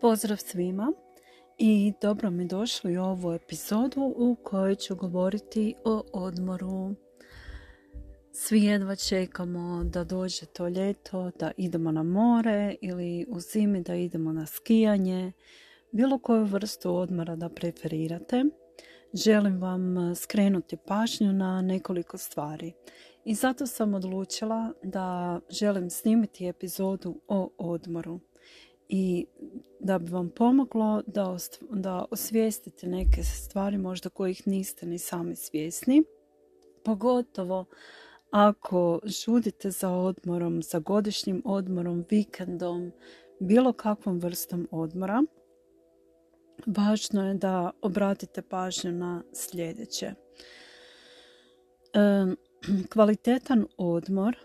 Pozdrav svima i dobro mi došli u ovu epizodu u kojoj ću govoriti o odmoru. Svi jedva čekamo da dođe to ljeto, da idemo na more ili u zimi da idemo na skijanje, bilo koju vrstu odmora da preferirate. Želim vam skrenuti pažnju na nekoliko stvari i zato sam odlučila da želim snimiti epizodu o odmoru i da bi vam pomoglo da, da osvijestite neke stvari možda kojih niste ni sami svjesni. Pogotovo ako žudite za odmorom, za godišnjim odmorom, vikendom, bilo kakvom vrstom odmora, važno je da obratite pažnju na sljedeće. Kvalitetan odmor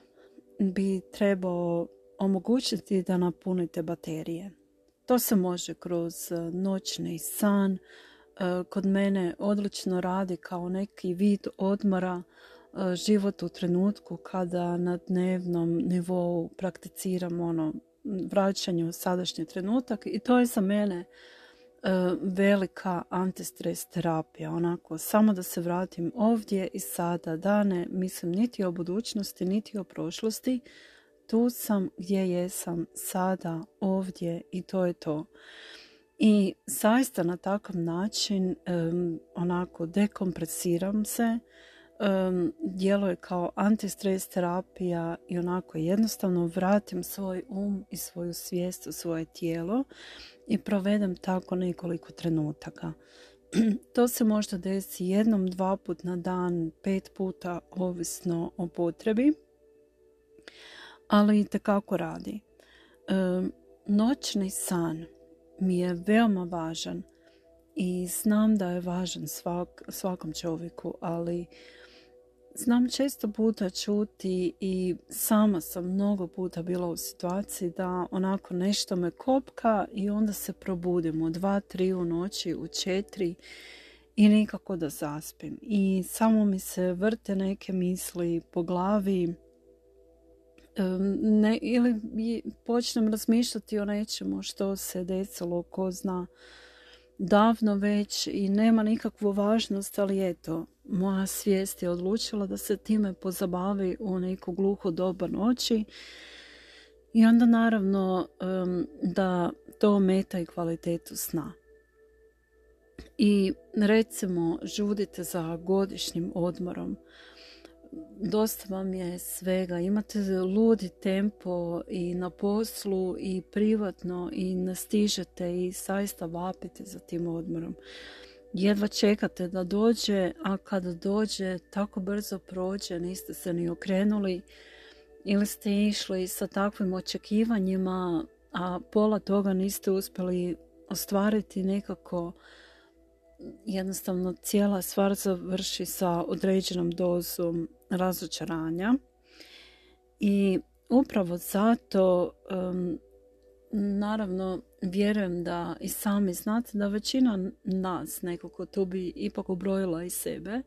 bi trebao omogućiti da napunite baterije. To se može kroz e, noćni san, e, kod mene odlično radi kao neki vid odmora e, život u trenutku kada na dnevnom nivou prakticiram ono vraćanje u sadašnji trenutak i to je za mene velika antistres terapija, onako samo da se vratim ovdje i sada, da ne mislim niti o budućnosti, niti o prošlosti, tu sam gdje jesam sada, ovdje i to je to. I zaista na takav način onako dekompresiram se, um, djeluje kao antistres terapija i onako jednostavno vratim svoj um i svoju svijest u svoje tijelo i provedem tako nekoliko trenutaka. to se možda desi jednom, dva put na dan, pet puta, ovisno o potrebi ali i tekako radi. E, noćni san mi je veoma važan i znam da je važan svak, svakom čovjeku, ali znam često puta čuti i sama sam mnogo puta bila u situaciji da onako nešto me kopka i onda se probudim u dva, tri u noći, u četiri i nikako da zaspim. I samo mi se vrte neke misli po glavi ne, ili počnem razmišljati o nečemu što se desilo, ko zna, davno već i nema nikakvu važnost, ali eto, moja svijest je odlučila da se time pozabavi u neku gluhu doba noći i onda naravno da to meta i kvalitetu sna. I recimo žudite za godišnjim odmorom dosta vam je svega. Imate ludi tempo i na poslu i privatno i nastižete i saista vapite za tim odmorom. Jedva čekate da dođe, a kada dođe tako brzo prođe, niste se ni okrenuli ili ste išli sa takvim očekivanjima, a pola toga niste uspjeli ostvariti nekako jednostavno cijela stvar završi sa određenom dozom razočaranja. I upravo zato naravno vjerujem da i sami znate da većina nas nekako tu bi ipak ubrojila i sebe.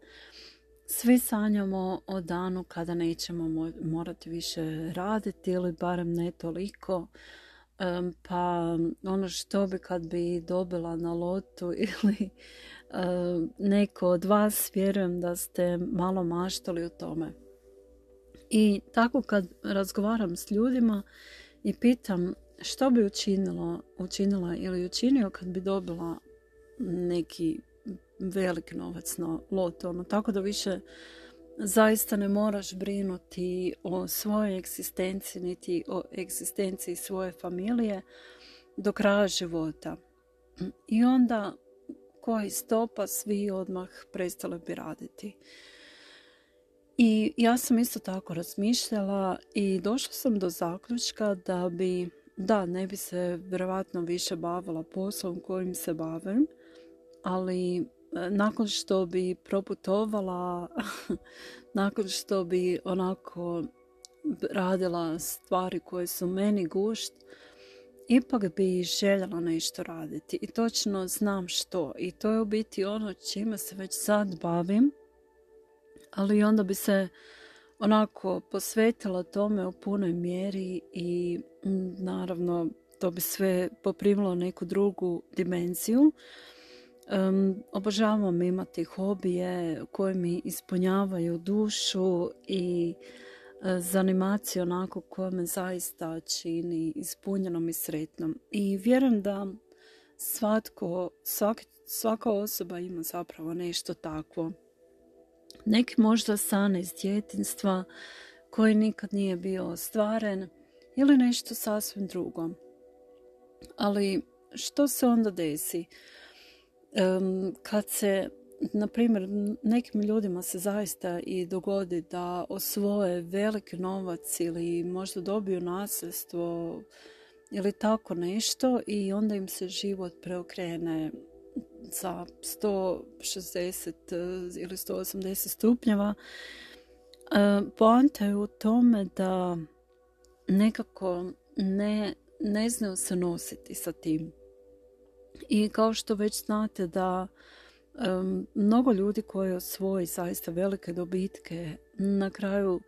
Svi sanjamo o danu kada nećemo morati više raditi ili barem ne toliko pa ono što bi kad bi dobila na lotu ili neko od vas vjerujem da ste malo maštali o tome. I tako kad razgovaram s ljudima i pitam što bi učinilo, učinila ili učinio kad bi dobila neki velik novac na lotu, ono, tako da više zaista ne moraš brinuti o svojoj egzistenciji niti o egzistenciji svoje familije do kraja života. I onda koji stopa svi odmah prestali bi raditi. I ja sam isto tako razmišljala i došla sam do zaključka da bi, da, ne bi se vjerojatno više bavila poslom kojim se bavim, ali nakon što bi proputovala, nakon što bi onako radila stvari koje su meni gušt, ipak bi željela nešto raditi i točno znam što. I to je u biti ono čime se već sad bavim, ali onda bi se onako posvetila tome u punoj mjeri i naravno to bi sve poprimilo neku drugu dimenziju. Um, obožavam imati hobije koje mi ispunjavaju dušu i uh, onako koja me zaista čini ispunjenom i sretnom. I vjerujem da svatko, svaka osoba ima zapravo nešto takvo. Neki možda san iz djetinstva koji nikad nije bio ostvaren ili nešto sasvim drugo. Ali što se onda desi? Kad se, na primjer, nekim ljudima se zaista i dogodi da osvoje veliki novac ili možda dobiju nasljedstvo ili tako nešto i onda im se život preokrene za 160 eh, ili 180 stupnjeva. Eh, poanta je u tome da nekako ne, ne znaju se nositi sa tim. I kao što već znate da mnogo ljudi koji osvoji zaista velike dobitke na kraju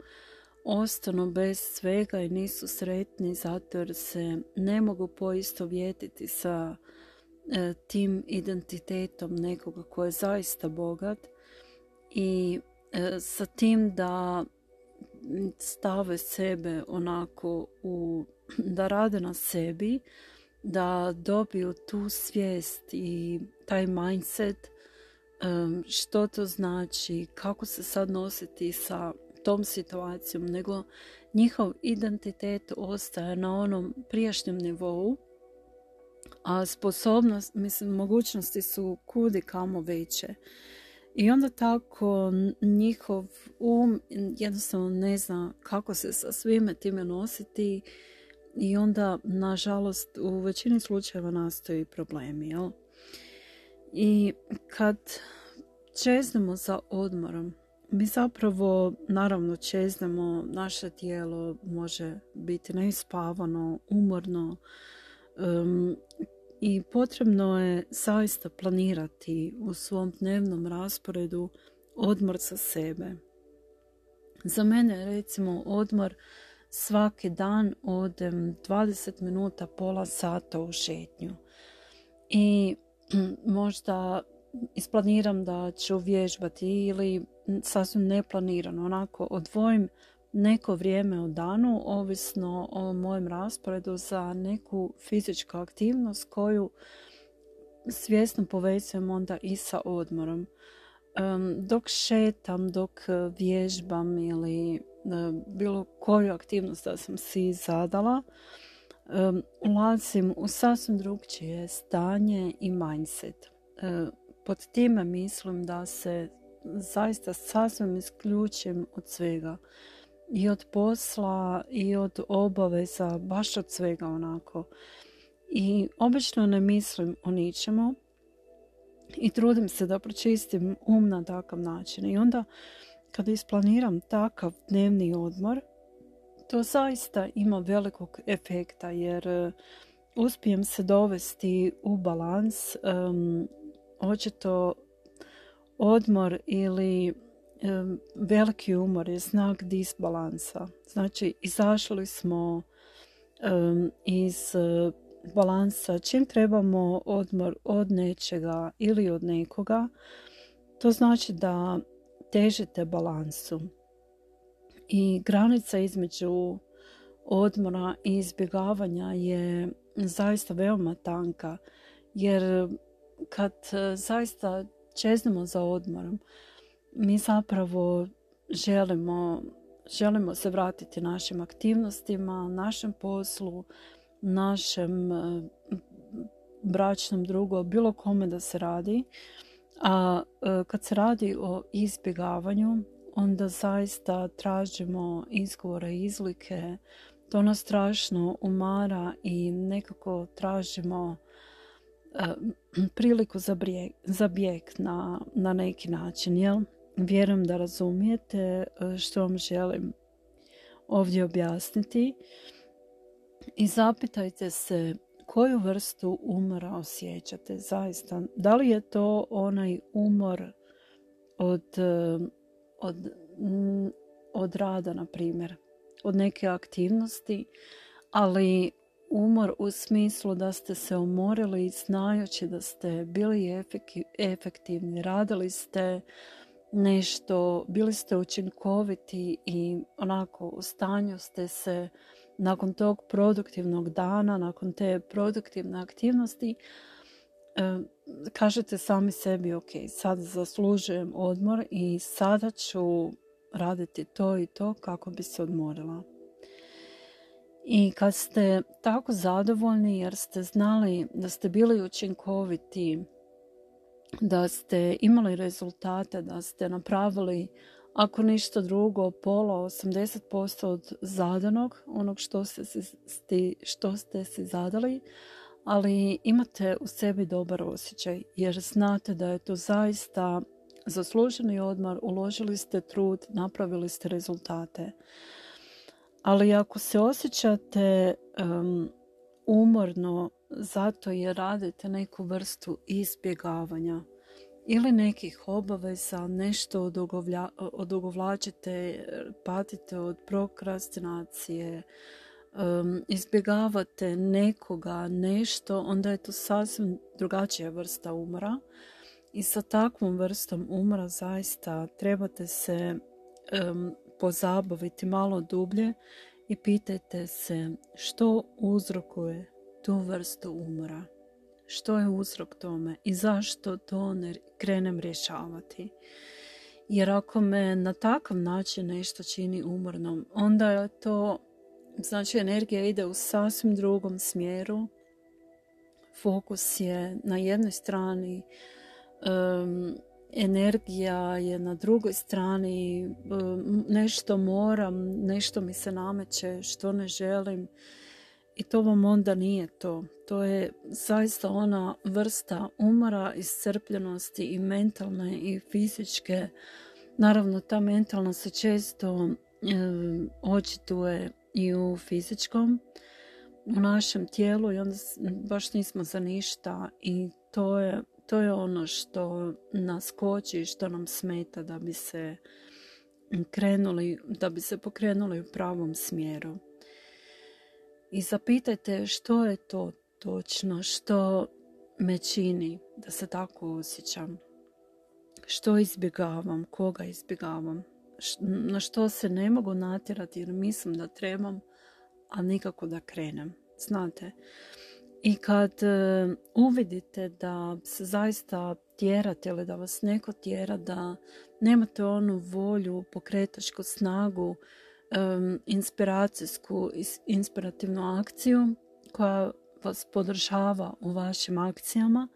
ostanu bez svega i nisu sretni zato jer se ne mogu poistovjetiti sa e, tim identitetom nekoga ko je zaista bogat i e, sa tim da stave sebe onako u, da rade na sebi da dobiju tu svijest i taj mindset što to znači, kako se sad nositi sa tom situacijom, nego njihov identitet ostaje na onom prijašnjem nivou, a sposobnost, mislim, mogućnosti su kudi kamo veće. I onda tako njihov um jednostavno ne zna kako se sa svime time nositi i onda, nažalost, u većini slučajeva nastoji problemi. Jel? I kad čeznemo za odmorom, mi zapravo, naravno, čeznemo, naše tijelo može biti neispavano, umorno i potrebno je zaista planirati u svom dnevnom rasporedu odmor za sebe. Za mene recimo odmor svaki dan odem 20 minuta, pola sata u šetnju. I možda isplaniram da ću vježbati ili sasvim neplanirano, onako odvojim neko vrijeme u danu, ovisno o mojem rasporedu za neku fizičku aktivnost koju svjesno povezujem onda i sa odmorom. dok šetam, dok vježbam ili bilo koju aktivnost da sam si zadala, ulazim u sasvim drugčije stanje i mindset. Pod time mislim da se zaista sasvim isključim od svega. I od posla i od obaveza, baš od svega onako. I obično ne mislim o ničemu i trudim se da pročistim um na takav način. I onda kada isplaniram takav dnevni odmor, to zaista ima velikog efekta jer uh, uspijem se dovesti u balans. Um, očito odmor ili veliki umor je znak disbalansa. Znači, izašli smo iz uh, balansa čim trebamo odmor od nečega ili od nekoga. To znači da težite balansu. I granica između odmora i izbjegavanja je zaista veoma tanka. Jer kad e, zaista čeznemo za odmorom, mi zapravo želimo, želimo se vratiti našim aktivnostima, našem poslu, našem e, bračnom drugu, bilo kome da se radi. A e, kad se radi o izbjegavanju, onda zaista tražimo izgovore, izlike. To nas strašno umara i nekako tražimo e, priliku za bijeg, na, na neki način. Vjerujem da razumijete e, što vam želim ovdje objasniti i zapitajte se koju vrstu umora osjećate zaista? Da li je to onaj umor od, eh, od, od rada, na primjer, od neke aktivnosti, ali umor u smislu da ste se umorili znajući da ste bili efektivni, radili ste nešto, bili ste učinkoviti i onako u stanju ste se nakon tog produktivnog dana, nakon te produktivne aktivnosti, e, kažete sami sebi, ok, sad zaslužujem odmor i sada ću raditi to i to kako bi se odmorila. I kad ste tako zadovoljni jer ste znali da ste bili učinkoviti, da ste imali rezultate, da ste napravili ako ništa drugo, pola 80% od zadanog, onog što ste, si, što ste si zadali, ali imate u sebi dobar osjećaj jer znate da je to zaista zasluženi odmor, uložili ste trud, napravili ste rezultate. Ali ako se osjećate umorno zato jer radite neku vrstu izbjegavanja ili nekih obaveza, nešto odugovlačite, patite od prokrastinacije, izbjegavate nekoga, nešto, onda je to sasvim drugačija vrsta umora. I sa takvom vrstom umora zaista trebate se pozabaviti malo dublje i pitajte se što uzrokuje tu vrstu umora. Što je uzrok tome i zašto to ne krenem rješavati. Jer ako me na takav način nešto čini umornom, onda je to, znači energija ide u sasvim drugom smjeru. Fokus je na jednoj strani, energija je na drugoj strani, nešto moram, nešto mi se nameće, što ne želim i to vam onda nije to. To je zaista ona vrsta umora, iscrpljenosti i mentalne i fizičke. Naravno, ta mentalna se često e, očituje i u fizičkom, u našem tijelu i onda baš nismo za ništa i to je, to je ono što nas koči i što nam smeta da bi se krenuli, da bi se pokrenuli u pravom smjeru i zapitajte što je to točno, što me čini da se tako osjećam. Što izbjegavam, koga izbjegavam, na što se ne mogu natjerati jer mislim da trebam, a nikako da krenem. Znate, i kad e, uvidite da se zaista tjerate ili da vas neko tjera da nemate onu volju, pokretačku snagu, inspiracijsku, inspirativnu akciju koja vas podržava u vašim akcijama,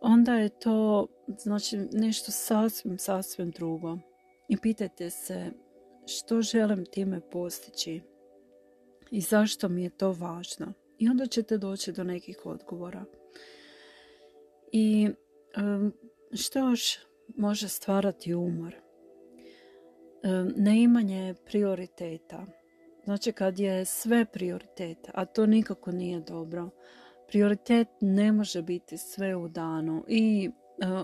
onda je to znači nešto sasvim, sasvim drugo. I pitajte se što želim time postići i zašto mi je to važno. I onda ćete doći do nekih odgovora. I što još može stvarati umor? Neimanje prioriteta. Znači kad je sve prioritet, a to nikako nije dobro. Prioritet ne može biti sve u danu i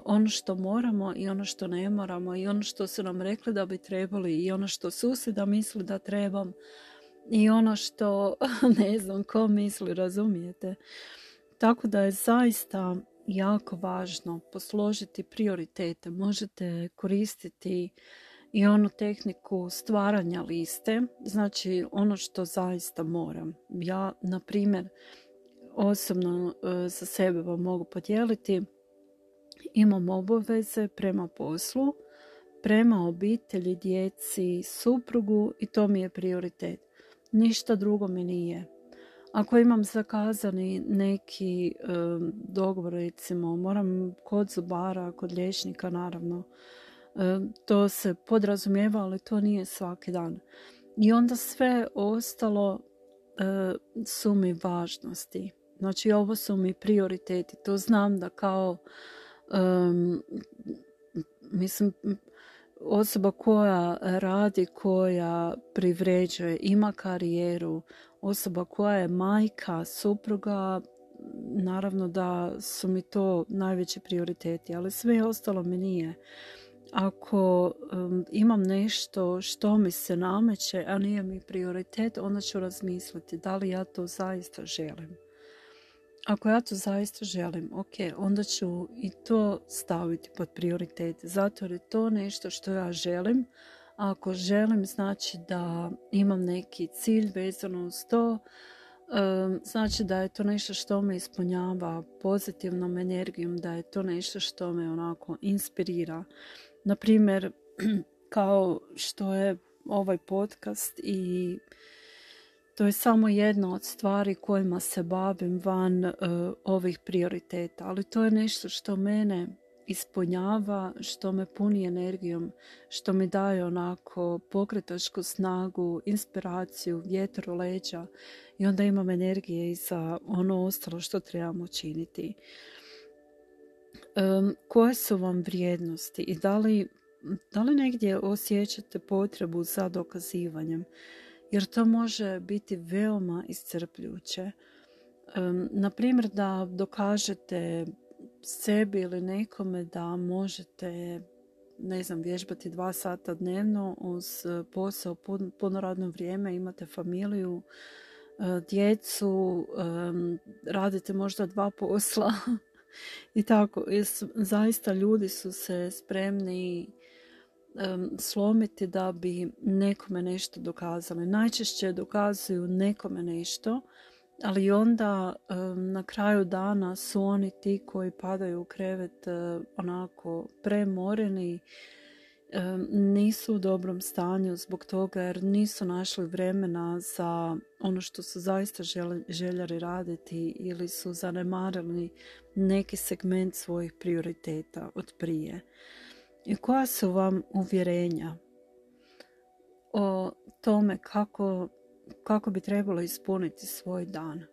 ono što moramo i ono što ne moramo i ono što su nam rekli da bi trebali i ono što susjeda misli da trebam i ono što ne znam ko misli, razumijete. Tako da je zaista jako važno posložiti prioritete. Možete koristiti i onu tehniku stvaranja liste, znači ono što zaista moram. Ja, na primjer, osobno e, za sebe vam mogu podijeliti, imam obaveze prema poslu, prema obitelji, djeci, suprugu i to mi je prioritet. Ništa drugo mi nije. Ako imam zakazani neki e, dogovor, recimo, moram kod zubara, kod liječnika, naravno, E, to se podrazumijeva, ali to nije svaki dan. I onda sve ostalo e, su mi važnosti. Znači ovo su mi prioriteti. To znam da kao mislim osoba koja radi, koja privređuje, ima karijeru, osoba koja je majka, supruga, naravno da su mi to najveći prioriteti, ali sve ostalo mi nije ako imam nešto što mi se nameće, a nije mi prioritet, onda ću razmisliti da li ja to zaista želim. Ako ja to zaista želim, ok, onda ću i to staviti pod prioritet, zato jer je to nešto što ja želim, ako želim znači da imam neki cilj vezano uz to, znači da je to nešto što me ispunjava pozitivnom energijom, da je to nešto što me onako inspirira. Na primjer, kao što je ovaj podcast i to je samo jedna od stvari kojima se bavim van uh, ovih prioriteta, ali to je nešto što mene ispunjava, što me puni energijom, što mi daje onako pokretačku snagu, inspiraciju, vjetar u leđa i onda imam energije i za ono ostalo što trebamo činiti. Um, koje su vam vrijednosti i da li, da li negdje osjećate potrebu za dokazivanjem? Jer to može biti veoma iscrpljuće. Um, na primjer da dokažete sebi ili nekome da možete ne znam, vježbati dva sata dnevno uz posao, puno radno vrijeme, imate familiju, djecu, radite možda dva posla i tako. Zaista ljudi su se spremni slomiti da bi nekome nešto dokazali. Najčešće dokazuju nekome nešto, ali onda na kraju dana su oni ti koji padaju u krevet onako premoreni, nisu u dobrom stanju zbog toga jer nisu našli vremena za ono što su zaista željeli raditi ili su zanemarili neki segment svojih prioriteta od prije. I koja su vam uvjerenja o tome kako kako bi trebalo ispuniti svoj dan. E,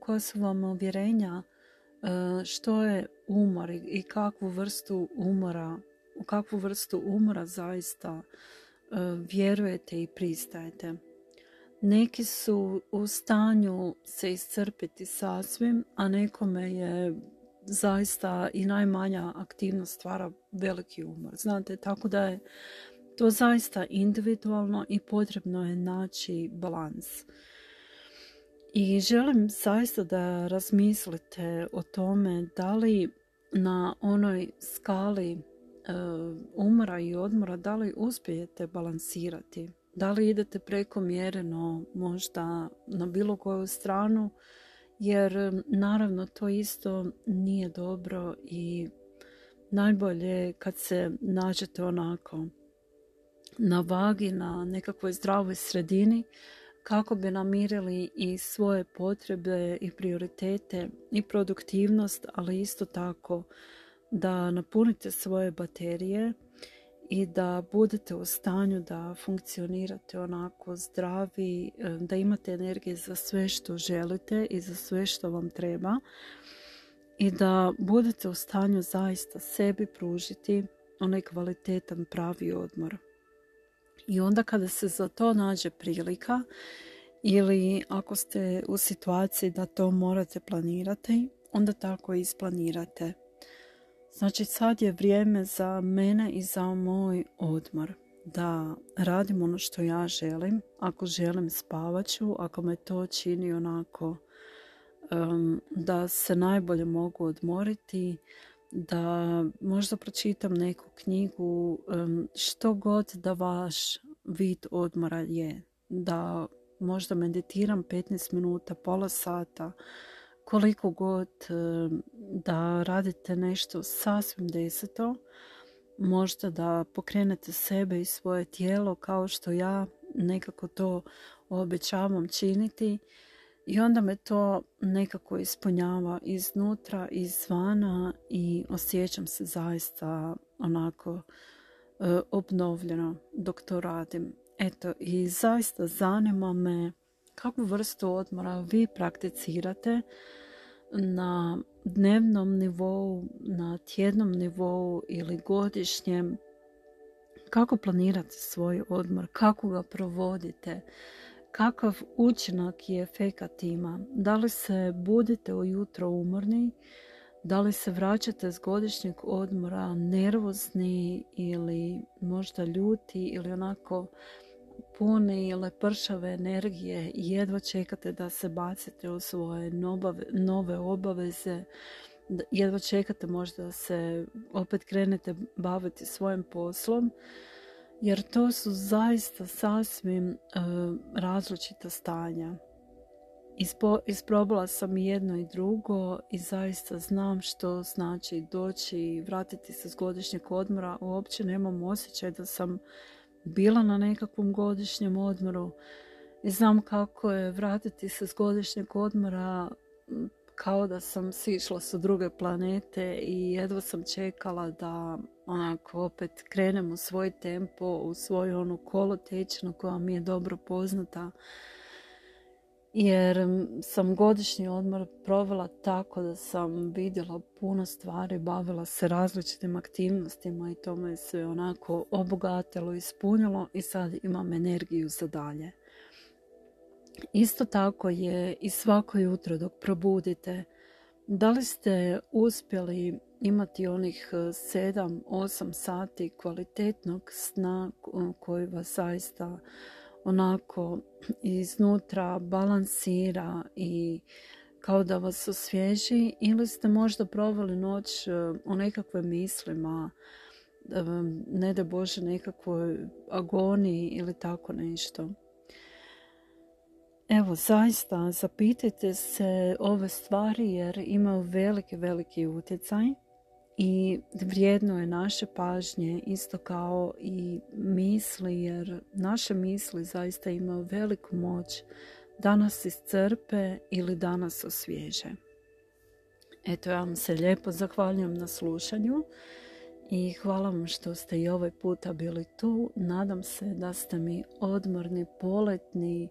koja su vam uvjerenja e, što je umor i kakvu vrstu umora, u kakvu vrstu umora zaista e, vjerujete i pristajete. Neki su u stanju se iscrpiti sasvim, a nekome je zaista i najmanja aktivnost stvara veliki umor. Znate, tako da je to zaista individualno i potrebno je naći balans. I želim zaista da razmislite o tome da li na onoj skali umora i odmora, da li uspijete balansirati. Da li idete prekomjereno možda na bilo koju stranu, jer naravno to isto nije dobro i najbolje kad se nađete onako na vagi, na nekakvoj zdravoj sredini kako bi namirili i svoje potrebe i prioritete i produktivnost, ali isto tako da napunite svoje baterije i da budete u stanju da funkcionirate onako zdravi, da imate energije za sve što želite i za sve što vam treba i da budete u stanju zaista sebi pružiti onaj kvalitetan pravi odmor. I onda kada se za to nađe prilika ili ako ste u situaciji da to morate planirati, onda tako isplanirate. Znači sad je vrijeme za mene i za moj odmor. Da radim ono što ja želim. Ako želim spavaću, ako me to čini onako da se najbolje mogu odmoriti, da možda pročitam neku knjigu, što god da vaš vid odmora je. Da možda meditiram 15 minuta, pola sata, koliko god da radite nešto sasvim deseto, možda da pokrenete sebe i svoje tijelo kao što ja nekako to obećavam činiti i onda me to nekako ispunjava iznutra, izvana i osjećam se zaista onako e, obnovljeno dok to radim. Eto, i zaista zanima me kakvu vrstu odmora vi prakticirate na dnevnom nivou, na tjednom nivou ili godišnjem. Kako planirate svoj odmor, kako ga provodite, kakav učinak i efekat ima. Da li se budite ujutro umorni, Da li se vraćate s godišnjeg odmora nervozni ili možda ljuti ili onako puni ili pršave energije i jedva čekate da se bacite u svoje nove obaveze, jedva čekate možda da se opet krenete baviti svojim poslom, jer to su zaista sasvim uh, različita stanja. Ispo, isprobala sam jedno i drugo i zaista znam što znači doći i vratiti se s godišnjeg odmora. Uopće nemam osjećaj da sam bila na nekakvom godišnjem odmoru i znam kako je vratiti se s godišnjeg odmora kao da sam sišla sa druge planete i jedva sam čekala da onako opet krenem u svoj tempo, u svoju onu kolotečnu koja mi je dobro poznata jer sam godišnji odmor provela tako da sam vidjela puno stvari, bavila se različitim aktivnostima i to me sve onako obogatilo, ispunilo i sad imam energiju za dalje. Isto tako je i svako jutro dok probudite, da li ste uspjeli imati onih 7-8 sati kvalitetnog sna koji vas zaista onako iznutra balansira i kao da vas osvježi ili ste možda proveli noć e, u nekakvim mislima ne da Bože nekakvoj agoniji ili tako nešto. Evo, zaista zapitajte se ove stvari jer imaju veliki, veliki utjecaj i vrijedno je naše pažnje isto kao i misli jer naše misli zaista imaju veliku moć da nas iscrpe ili da nas osvježe. Eto, ja vam se lijepo zahvaljujem na slušanju i hvala vam što ste i ovaj puta bili tu. Nadam se da ste mi odmorni, poletni,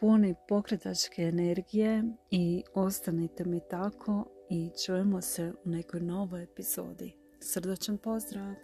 puni pokretačke energije i ostanite mi tako i čujemo se u nekoj novoj epizodi. Srdačan pozdrav!